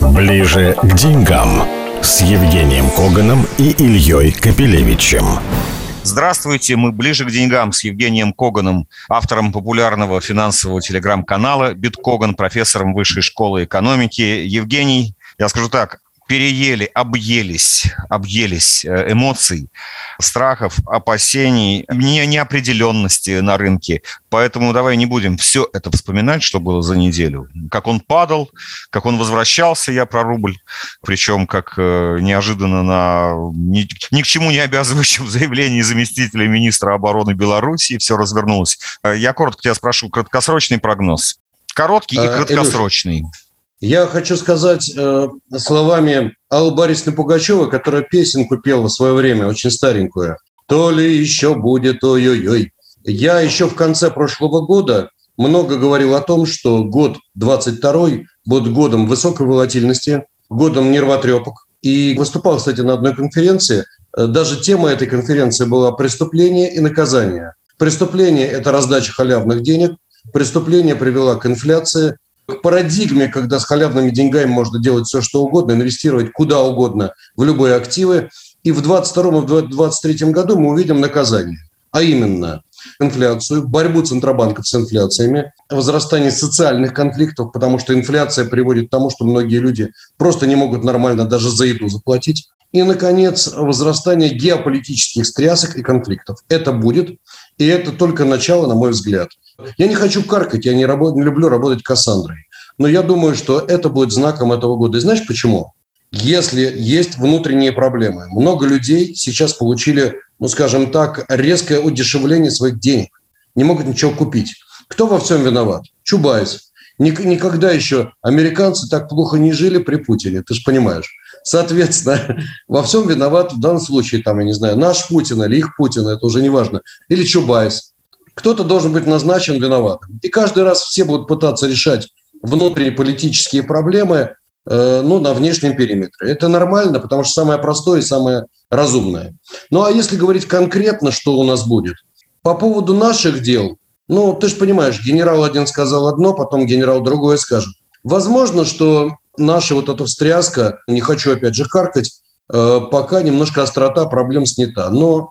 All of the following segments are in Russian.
Ближе к деньгам с Евгением Коганом и Ильей Капелевичем. Здравствуйте, мы ближе к деньгам с Евгением Коганом, автором популярного финансового телеграм-канала «Биткоган», профессором Высшей школы экономики. Евгений, я скажу так, переели, объелись, объелись э, эмоций, страхов, опасений, не, неопределенности на рынке. Поэтому давай не будем все это вспоминать, что было за неделю. Как он падал, как он возвращался, я про рубль, причем как э, неожиданно на ни, ни к чему не обязывающем заявлении заместителя министра обороны Беларуси все развернулось. Э, я коротко тебя спрошу, краткосрочный прогноз. Короткий и краткосрочный. Илюш, я хочу сказать э, словами Аллы Борисовны Пугачевой, которая песенку пела в свое время, очень старенькую. «То ли еще будет, ой-ой-ой». Я еще в конце прошлого года много говорил о том, что год 22 будет годом высокой волатильности, годом нервотрепок. И выступал, кстати, на одной конференции. Э, даже тема этой конференции была «Преступление и наказание». Преступление – это раздача халявных денег, преступление привело к инфляции, к парадигме, когда с халявными деньгами можно делать все, что угодно, инвестировать куда угодно в любые активы. И в 2022 и 2023 году мы увидим наказание. А именно инфляцию, борьбу центробанков с инфляциями, возрастание социальных конфликтов, потому что инфляция приводит к тому, что многие люди просто не могут нормально даже за еду заплатить. И, наконец, возрастание геополитических стрясок и конфликтов. Это будет, и это только начало, на мой взгляд. Я не хочу каркать, я не, работ, не люблю работать Кассандрой. Но я думаю, что это будет знаком этого года. И знаешь почему? Если есть внутренние проблемы. Много людей сейчас получили, ну скажем так, резкое удешевление своих денег. Не могут ничего купить. Кто во всем виноват? Чубайс. Никогда еще американцы так плохо не жили при Путине, ты же понимаешь. Соответственно, во всем виноват в данном случае, там, я не знаю, наш Путин или их Путин, это уже не важно, или Чубайс. Кто-то должен быть назначен виноватым. И каждый раз все будут пытаться решать внутренние политические проблемы э, ну, на внешнем периметре. Это нормально, потому что самое простое и самое разумное. Ну, а если говорить конкретно, что у нас будет? По поводу наших дел, ну, ты же понимаешь, генерал один сказал одно, потом генерал другое скажет. Возможно, что наша вот эта встряска, не хочу опять же каркать, э, пока немножко острота проблем снята. Но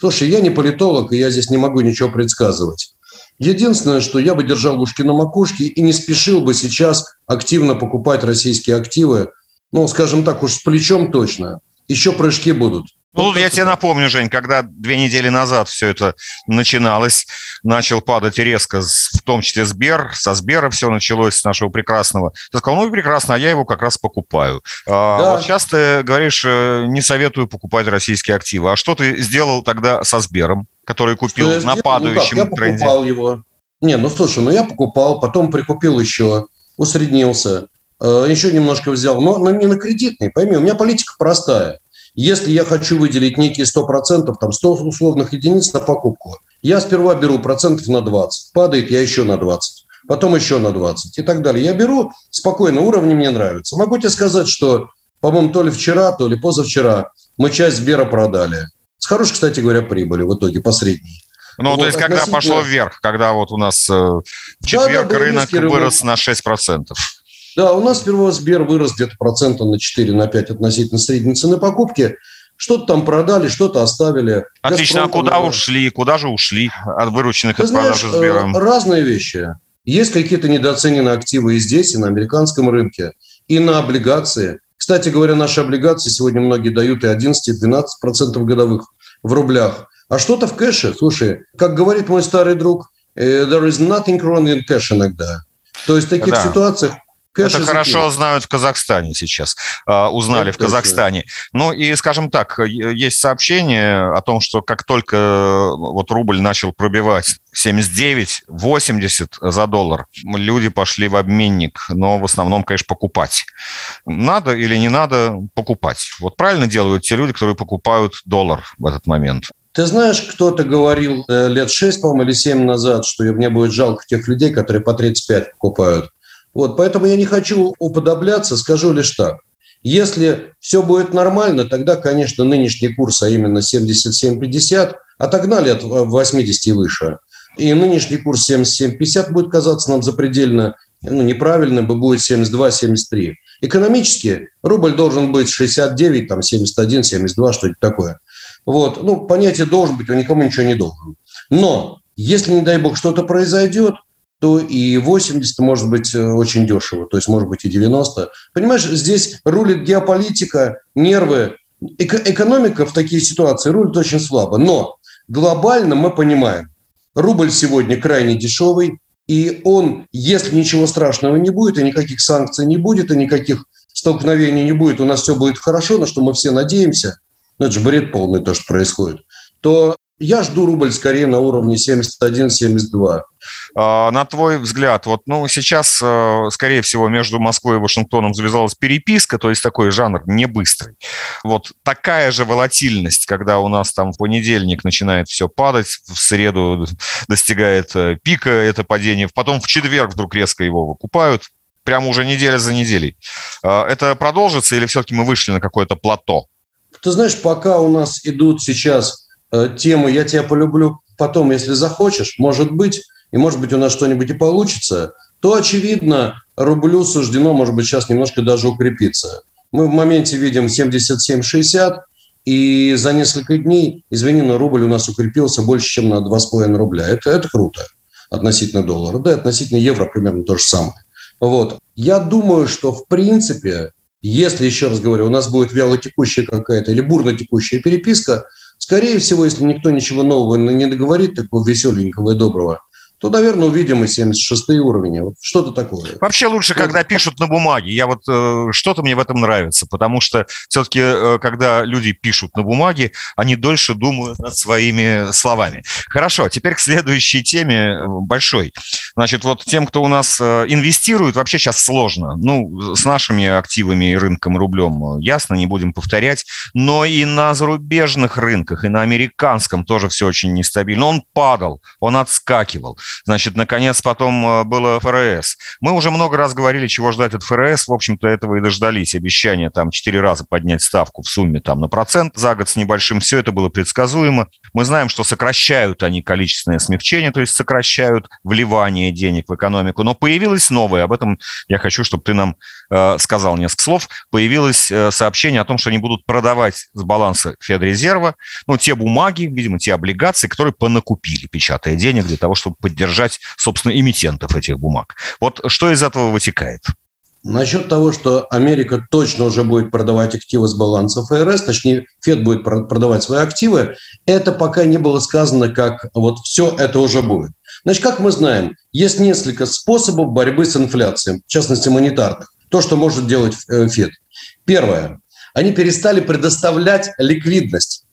Слушай, я не политолог, и я здесь не могу ничего предсказывать. Единственное, что я бы держал ушки на макушке и не спешил бы сейчас активно покупать российские активы, ну, скажем так, уж с плечом точно. Еще прыжки будут. Ну, я тебе напомню, Жень, когда две недели назад все это начиналось, начал падать резко, в том числе Сбер, со Сбера все началось, с нашего прекрасного. Ты сказал, ну, прекрасно, а я его как раз покупаю. А да. вот сейчас ты говоришь, э, не советую покупать российские активы. А что ты сделал тогда со Сбером, который купил на сделал? падающем ну, как, я тренде? покупал его. Не, ну, слушай, ну, я покупал, потом прикупил еще, усреднился, э, еще немножко взял, но, но не на кредитный, пойми, у меня политика простая – если я хочу выделить некие 100%, там 100 условных единиц на покупку, я сперва беру процентов на 20, падает я еще на 20, потом еще на 20 и так далее. Я беру спокойно, уровни мне нравятся. Могу тебе сказать, что, по-моему, то ли вчера, то ли позавчера мы часть Сбера продали. С хорошей, кстати говоря, прибыли в итоге, посредней. Ну, вот, то есть, когда пошло вверх, когда вот у нас э, в четверг да, да, рынок вырос на 6%. Да, у нас сперва Сбер вырос где-то процента на 4, на 5 относительно средней цены покупки. Что-то там продали, что-то оставили. Отлично, Газпром, а куда ушли? Куда же ушли от вырученных Ты от знаешь, продажи Сбера? Э, разные вещи. Есть какие-то недооцененные активы и здесь, и на американском рынке, и на облигации. Кстати говоря, наши облигации сегодня многие дают и 11, и 12% годовых в рублях. А что-то в кэше. Слушай, как говорит мой старый друг, э, there is nothing wrong in cash иногда. То есть в таких да. ситуациях Кэш Это хорошо знают в Казахстане сейчас, а, узнали Это в Казахстане. Ну и, скажем так, есть сообщение о том, что как только э, вот рубль начал пробивать 79-80 за доллар, люди пошли в обменник, но в основном, конечно, покупать. Надо или не надо покупать? Вот правильно делают те люди, которые покупают доллар в этот момент. Ты знаешь, кто-то говорил э, лет 6, по-моему, или 7 назад, что мне будет жалко тех людей, которые по 35 покупают. Вот, поэтому я не хочу уподобляться, скажу лишь так. Если все будет нормально, тогда, конечно, нынешний курс, а именно 77,50, отогнали от 80 и выше. И нынешний курс 77,50 будет казаться нам запредельно ну, неправильно бы будет 72-73. Экономически рубль должен быть 69, там, 71, 72, что-нибудь такое. Вот. Ну, понятие должен быть, он никому ничего не должен. Но если, не дай бог, что-то произойдет, то и 80 может быть э, очень дешево, то есть может быть и 90. Понимаешь, здесь рулит геополитика, нервы. Эко- экономика в такие ситуации рулит очень слабо. Но глобально мы понимаем, рубль сегодня крайне дешевый, и он, если ничего страшного не будет, и никаких санкций не будет, и никаких столкновений не будет, у нас все будет хорошо, на что мы все надеемся, ну это же бред полный то, что происходит, то я жду рубль скорее на уровне 71-72. А, на твой взгляд, вот, ну, сейчас, э, скорее всего, между Москвой и Вашингтоном завязалась переписка, то есть такой жанр не быстрый. Вот такая же волатильность, когда у нас там в понедельник начинает все падать, в среду достигает э, пика это падение, потом в четверг вдруг резко его выкупают, прямо уже неделя за неделей. А, это продолжится или все-таки мы вышли на какое-то плато? Ты знаешь, пока у нас идут сейчас тему «Я тебя полюблю потом, если захочешь», может быть, и может быть у нас что-нибудь и получится, то, очевидно, рублю суждено, может быть, сейчас немножко даже укрепиться. Мы в моменте видим 77-60, и за несколько дней, извини, но рубль у нас укрепился больше, чем на 2,5 рубля. Это, это круто относительно доллара. Да, относительно евро примерно то же самое. Вот. Я думаю, что в принципе, если, еще раз говорю, у нас будет вялотекущая какая-то или бурно текущая переписка, Скорее всего, если никто ничего нового не договорит, такого веселенького и доброго, то, наверное, увидим и 76 уровни. Вот что-то такое. Вообще лучше, когда пишут на бумаге. Я вот э, что-то мне в этом нравится, потому что все-таки, э, когда люди пишут на бумаге, они дольше думают над своими словами. Хорошо, теперь к следующей теме э, большой. Значит, вот тем, кто у нас инвестирует, вообще сейчас сложно. Ну, с нашими активами и рынком рублем ясно, не будем повторять. Но и на зарубежных рынках, и на американском тоже все очень нестабильно. Он падал, он отскакивал. Значит, наконец потом э, было ФРС. Мы уже много раз говорили, чего ждать от ФРС. В общем-то, этого и дождались. Обещание там четыре раза поднять ставку в сумме там на процент за год с небольшим. Все это было предсказуемо. Мы знаем, что сокращают они количественное смягчение, то есть сокращают вливание денег в экономику. Но появилось новое. Об этом я хочу, чтобы ты нам э, сказал несколько слов. Появилось э, сообщение о том, что они будут продавать с баланса Федрезерва ну, те бумаги, видимо, те облигации, которые понакупили, печатая денег для того, чтобы поддержать поддержать, собственно, эмитентов этих бумаг. Вот что из этого вытекает? Насчет того, что Америка точно уже будет продавать активы с баланса ФРС, точнее, Фед будет продавать свои активы, это пока не было сказано, как вот все это уже будет. Значит, как мы знаем, есть несколько способов борьбы с инфляцией, в частности, монетарных. То, что может делать э, Фед. Первое. Они перестали предоставлять ликвидность,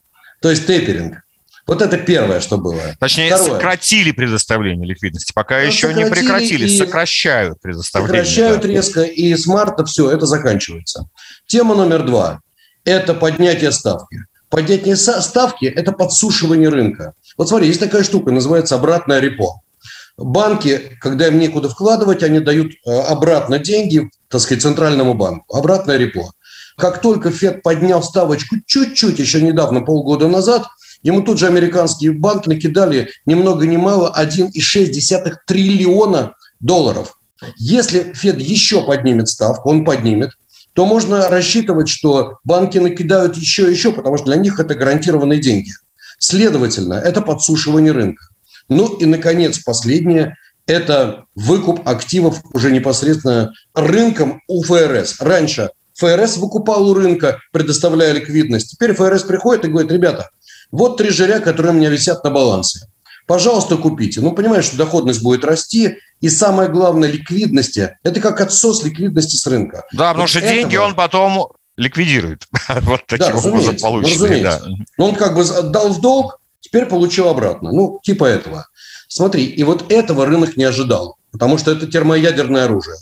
то есть тейперинг. Вот это первое, что было. Точнее, Второе. сократили предоставление ликвидности. Пока ну, еще не прекратили, сокращают предоставление. Сокращают да. резко, и с марта все, это заканчивается. Тема номер два – это поднятие ставки. Поднятие ставки – это подсушивание рынка. Вот смотри, есть такая штука, называется обратное репо. Банки, когда им некуда вкладывать, они дают э, обратно деньги, так сказать, центральному банку. Обратное репо. Как только Фед поднял ставочку чуть-чуть, еще недавно, полгода назад – Ему тут же американские банки накидали ни много ни мало 1,6 триллиона долларов. Если Фед еще поднимет ставку, он поднимет, то можно рассчитывать, что банки накидают еще и еще, потому что для них это гарантированные деньги. Следовательно, это подсушивание рынка. Ну и, наконец, последнее – это выкуп активов уже непосредственно рынком у ФРС. Раньше ФРС выкупал у рынка, предоставляя ликвидность. Теперь ФРС приходит и говорит, ребята, вот три жиря, которые у меня висят на балансе. Пожалуйста, купите. Ну, понимаешь, что доходность будет расти, и самое главное, ликвидности. Это как отсос ликвидности с рынка. Да, потому вот что этого... деньги он потом ликвидирует. вот таким да, образом полученные. Да. Но он как бы дал в долг, теперь получил обратно. Ну, типа этого. Смотри, и вот этого рынок не ожидал, потому что это термоядерное оружие.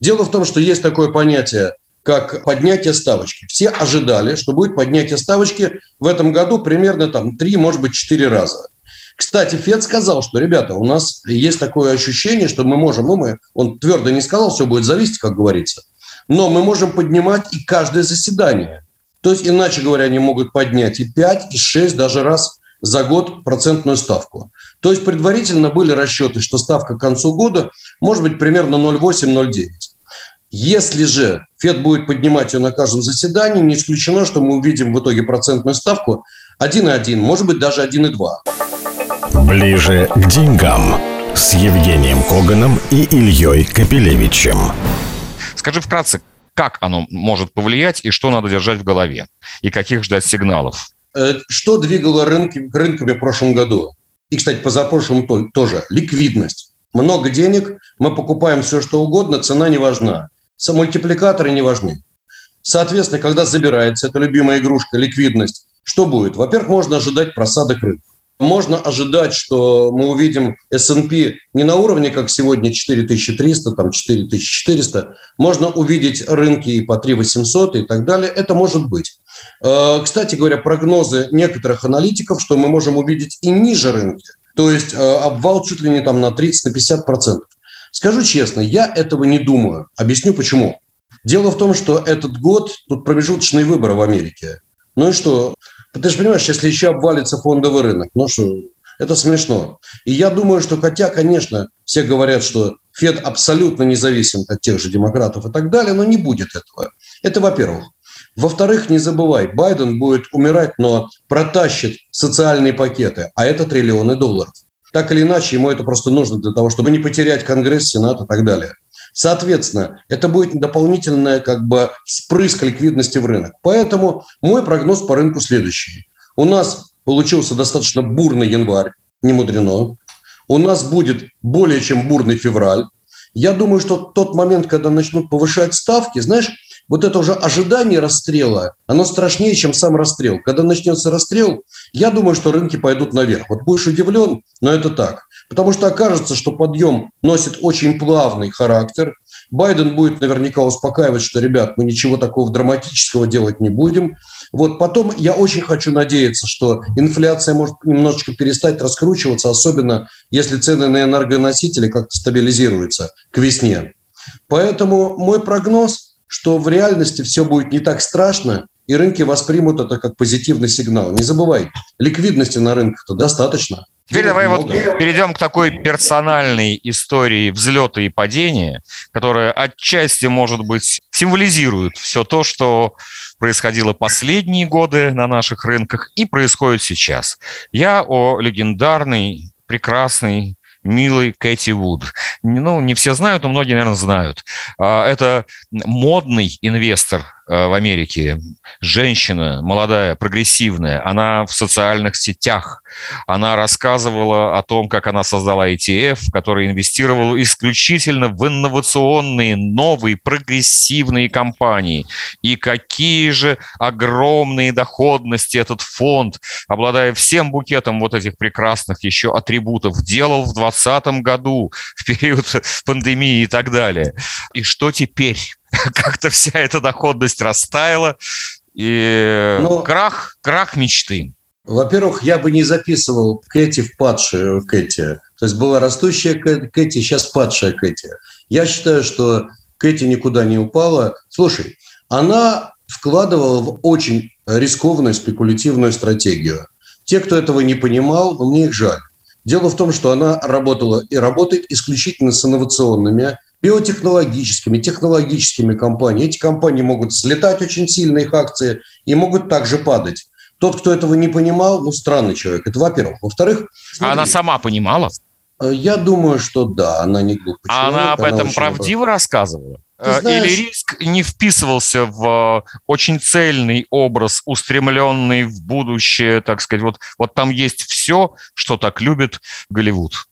Дело в том, что есть такое понятие как поднятие ставочки. Все ожидали, что будет поднятие ставочки в этом году примерно там 3, может быть, 4 раза. Кстати, Фед сказал, что, ребята, у нас есть такое ощущение, что мы можем, ну, мы, он твердо не сказал, все будет зависеть, как говорится, но мы можем поднимать и каждое заседание. То есть, иначе говоря, они могут поднять и 5, и 6 даже раз за год процентную ставку. То есть предварительно были расчеты, что ставка к концу года может быть, примерно 0,8-0,9. Если же Фед будет поднимать ее на каждом заседании, не исключено, что мы увидим в итоге процентную ставку 1,1, может быть, даже 1,2. Ближе к деньгам с Евгением Коганом и Ильей Капелевичем. Скажи вкратце, как оно может повлиять и что надо держать в голове? И каких ждать сигналов? Э, что двигало рынки, рынками в прошлом году? И, кстати, позапрошлом тоже. Ликвидность. Много денег, мы покупаем все, что угодно, цена не важна мультипликаторы не важны. Соответственно, когда забирается эта любимая игрушка, ликвидность, что будет? Во-первых, можно ожидать просадок рынка. Можно ожидать, что мы увидим S&P не на уровне, как сегодня 4300, там 4400. Можно увидеть рынки и по 3800 и так далее. Это может быть. Э, кстати говоря, прогнозы некоторых аналитиков, что мы можем увидеть и ниже рынки. То есть э, обвал чуть ли не там на 30-50%. процентов. Скажу честно, я этого не думаю. Объясню почему. Дело в том, что этот год, тут промежуточные выборы в Америке. Ну и что? Ты же понимаешь, если еще обвалится фондовый рынок, ну что, это смешно. И я думаю, что хотя, конечно, все говорят, что Фед абсолютно независим от тех же демократов и так далее, но не будет этого. Это во-первых. Во-вторых, не забывай, Байден будет умирать, но протащит социальные пакеты, а это триллионы долларов. Так или иначе, ему это просто нужно для того, чтобы не потерять Конгресс, Сенат и так далее. Соответственно, это будет дополнительная как бы спрыск ликвидности в рынок. Поэтому мой прогноз по рынку следующий. У нас получился достаточно бурный январь, не мудрено. У нас будет более чем бурный февраль. Я думаю, что тот момент, когда начнут повышать ставки, знаешь, вот это уже ожидание расстрела, оно страшнее, чем сам расстрел. Когда начнется расстрел, я думаю, что рынки пойдут наверх. Вот будешь удивлен, но это так. Потому что окажется, что подъем носит очень плавный характер. Байден будет наверняка успокаивать, что, ребят, мы ничего такого драматического делать не будем. Вот потом я очень хочу надеяться, что инфляция может немножечко перестать раскручиваться, особенно если цены на энергоносители как-то стабилизируются к весне. Поэтому мой прогноз – что в реальности все будет не так страшно, и рынки воспримут это как позитивный сигнал. Не забывай, ликвидности на рынках-то достаточно. Теперь давай много. вот перейдем к такой персональной истории взлета и падения, которая отчасти, может быть, символизирует все то, что происходило последние годы на наших рынках и происходит сейчас. Я о легендарной, прекрасной, милой Кэти Вуд. Ну, не все знают, но многие, наверное, знают. А, это модный инвестор в Америке, женщина, молодая, прогрессивная, она в социальных сетях, она рассказывала о том, как она создала ETF, который инвестировал исключительно в инновационные, новые, прогрессивные компании. И какие же огромные доходности этот фонд, обладая всем букетом вот этих прекрасных еще атрибутов, делал в 2020 году, в период пандемии и так далее. И что теперь? как-то вся эта доходность растаяла, и Но... крах, крах мечты. Во-первых, я бы не записывал Кэти в падшую Кэти. То есть была растущая Кэти, сейчас падшая Кэти. Я считаю, что Кэти никуда не упала. Слушай, она вкладывала в очень рискованную спекулятивную стратегию. Те, кто этого не понимал, мне их жаль. Дело в том, что она работала и работает исключительно с инновационными биотехнологическими, технологическими компаниями. Эти компании могут слетать очень сильно, их акции, и могут также падать. Тот, кто этого не понимал, ну, странный человек. Это во-первых. Во-вторых... Смотри, а она сама понимала? Э, я думаю, что да, она не глупый А она об этом правдиво была... рассказывала? Э, знаешь... Или риск не вписывался в э, очень цельный образ, устремленный в будущее, так сказать, вот, вот там есть все, что так любит Голливуд?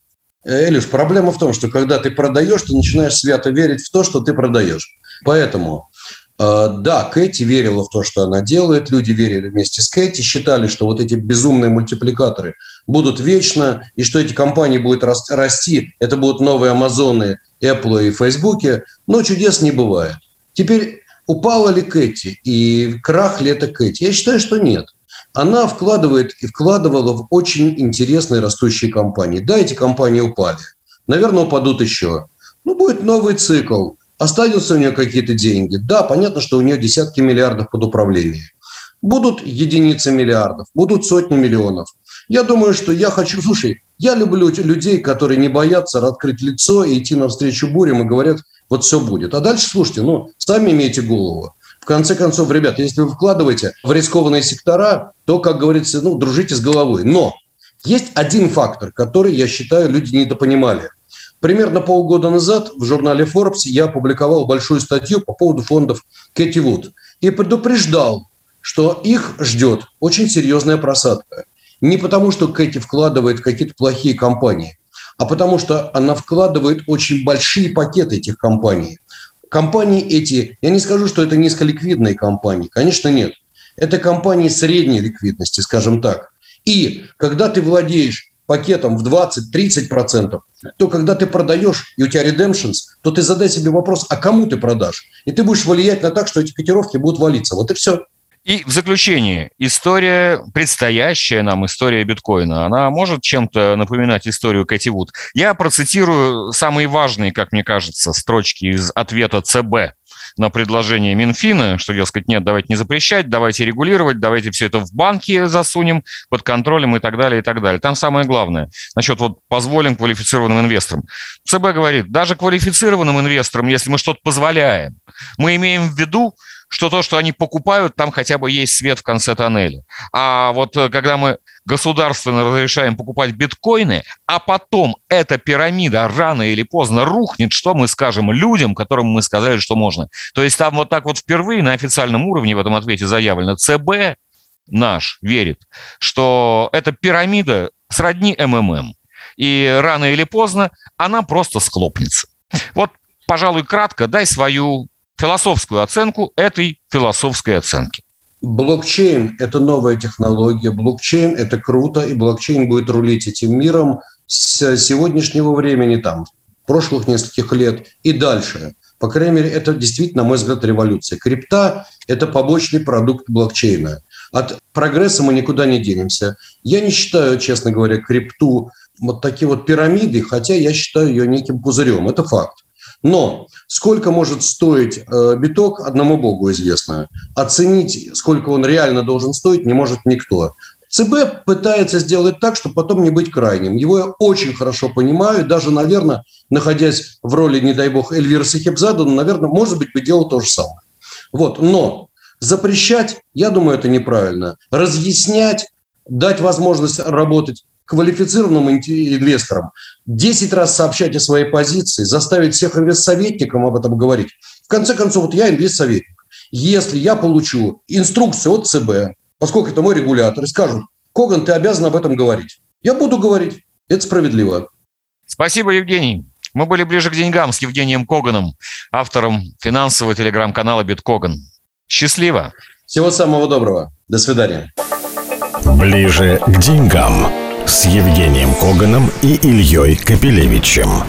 Элиш, проблема в том, что когда ты продаешь, ты начинаешь свято верить в то, что ты продаешь. Поэтому э, да, Кэти верила в то, что она делает, люди верили вместе с Кэти, считали, что вот эти безумные мультипликаторы будут вечно, и что эти компании будут расти, это будут новые Амазоны, Apple и Facebook, но чудес не бывает. Теперь упала ли Кэти и крах ли это Кэти? Я считаю, что нет она вкладывает и вкладывала в очень интересные растущие компании. Да, эти компании упали. Наверное, упадут еще. Ну, будет новый цикл. Останутся у нее какие-то деньги. Да, понятно, что у нее десятки миллиардов под управлением. Будут единицы миллиардов, будут сотни миллионов. Я думаю, что я хочу... Слушай, Я люблю людей, которые не боятся открыть лицо и идти навстречу бурям и говорят, вот все будет. А дальше, слушайте, ну, сами имейте голову. В конце концов, ребят, если вы вкладываете в рискованные сектора, то, как говорится, ну, дружите с головой. Но есть один фактор, который, я считаю, люди недопонимали. Примерно полгода назад в журнале Forbes я опубликовал большую статью по поводу фондов Кэти Вуд и предупреждал, что их ждет очень серьезная просадка. Не потому, что Кэти вкладывает какие-то плохие компании, а потому что она вкладывает очень большие пакеты этих компаний. Компании эти, я не скажу, что это низколиквидные компании, конечно, нет. Это компании средней ликвидности, скажем так. И когда ты владеешь пакетом в 20-30%, то когда ты продаешь, и у тебя redemptions, то ты задай себе вопрос, а кому ты продашь? И ты будешь влиять на так, что эти котировки будут валиться. Вот и все. И в заключение, история, предстоящая нам история биткоина, она может чем-то напоминать историю Кэти Вуд. Я процитирую самые важные, как мне кажется, строчки из ответа ЦБ на предложение Минфина, что, дескать, нет, давайте не запрещать, давайте регулировать, давайте все это в банки засунем под контролем и так далее, и так далее. Там самое главное, насчет вот позволим квалифицированным инвесторам. ЦБ говорит, даже квалифицированным инвесторам, если мы что-то позволяем, мы имеем в виду, что то, что они покупают, там хотя бы есть свет в конце тоннеля. А вот э, когда мы государственно разрешаем покупать биткоины, а потом эта пирамида рано или поздно рухнет, что мы скажем людям, которым мы сказали, что можно. То есть там вот так вот впервые на официальном уровне в этом ответе заявлено, ЦБ наш верит, что эта пирамида сродни МММ. И рано или поздно она просто схлопнется. Вот, пожалуй, кратко дай свою философскую оценку этой философской оценки. Блокчейн – это новая технология, блокчейн – это круто, и блокчейн будет рулить этим миром с сегодняшнего времени, там, прошлых нескольких лет и дальше. По крайней мере, это действительно, на мой взгляд, революция. Крипта – это побочный продукт блокчейна. От прогресса мы никуда не денемся. Я не считаю, честно говоря, крипту вот такие вот пирамиды, хотя я считаю ее неким пузырем. Это факт. Но сколько может стоить э, биток, одному богу известно. Оценить, сколько он реально должен стоить, не может никто. ЦБ пытается сделать так, чтобы потом не быть крайним. Его я очень хорошо понимаю, даже, наверное, находясь в роли, не дай бог, Эльвира Сахибзада, наверное, может быть, бы делал то же самое. Вот. Но запрещать, я думаю, это неправильно. Разъяснять, дать возможность работать квалифицированным инвесторам 10 раз сообщать о своей позиции, заставить всех инвестсоветникам об этом говорить. В конце концов, вот я инвестсоветник. Если я получу инструкцию от ЦБ, поскольку это мой регулятор, и скажут, Коган, ты обязан об этом говорить. Я буду говорить. Это справедливо. Спасибо, Евгений. Мы были ближе к деньгам с Евгением Коганом, автором финансового телеграм-канала «Биткоган». Счастливо! Всего самого доброго. До свидания. Ближе к деньгам с Евгением Коганом и Ильей Капелевичем.